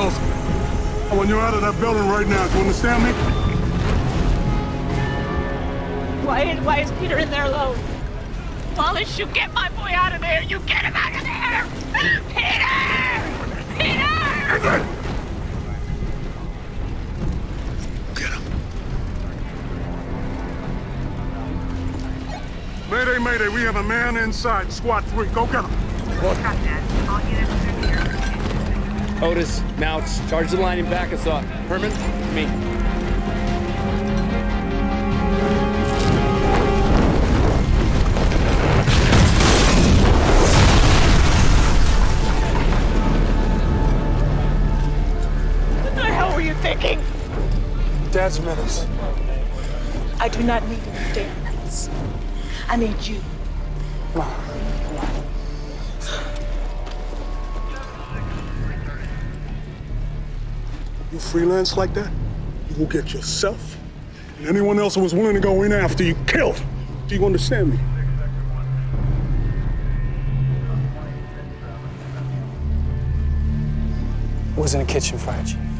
I want you out of that building right now. Do you understand me? Why is, why is Peter in there alone? Wallace, you get my boy out of there! You get him out of there! Peter! Peter! Get him. Mayday, mayday, we have a man inside. Squad 3, go get him. Otis, Mouch, charge the line and back us up. Herrmann, me. What the hell were you thinking? Dad's minutes. I do not need any damn minutes. I need you. You freelance like that, you will get yourself and anyone else who was willing to go in after you killed. Do you understand me? was in a kitchen fire, Chief.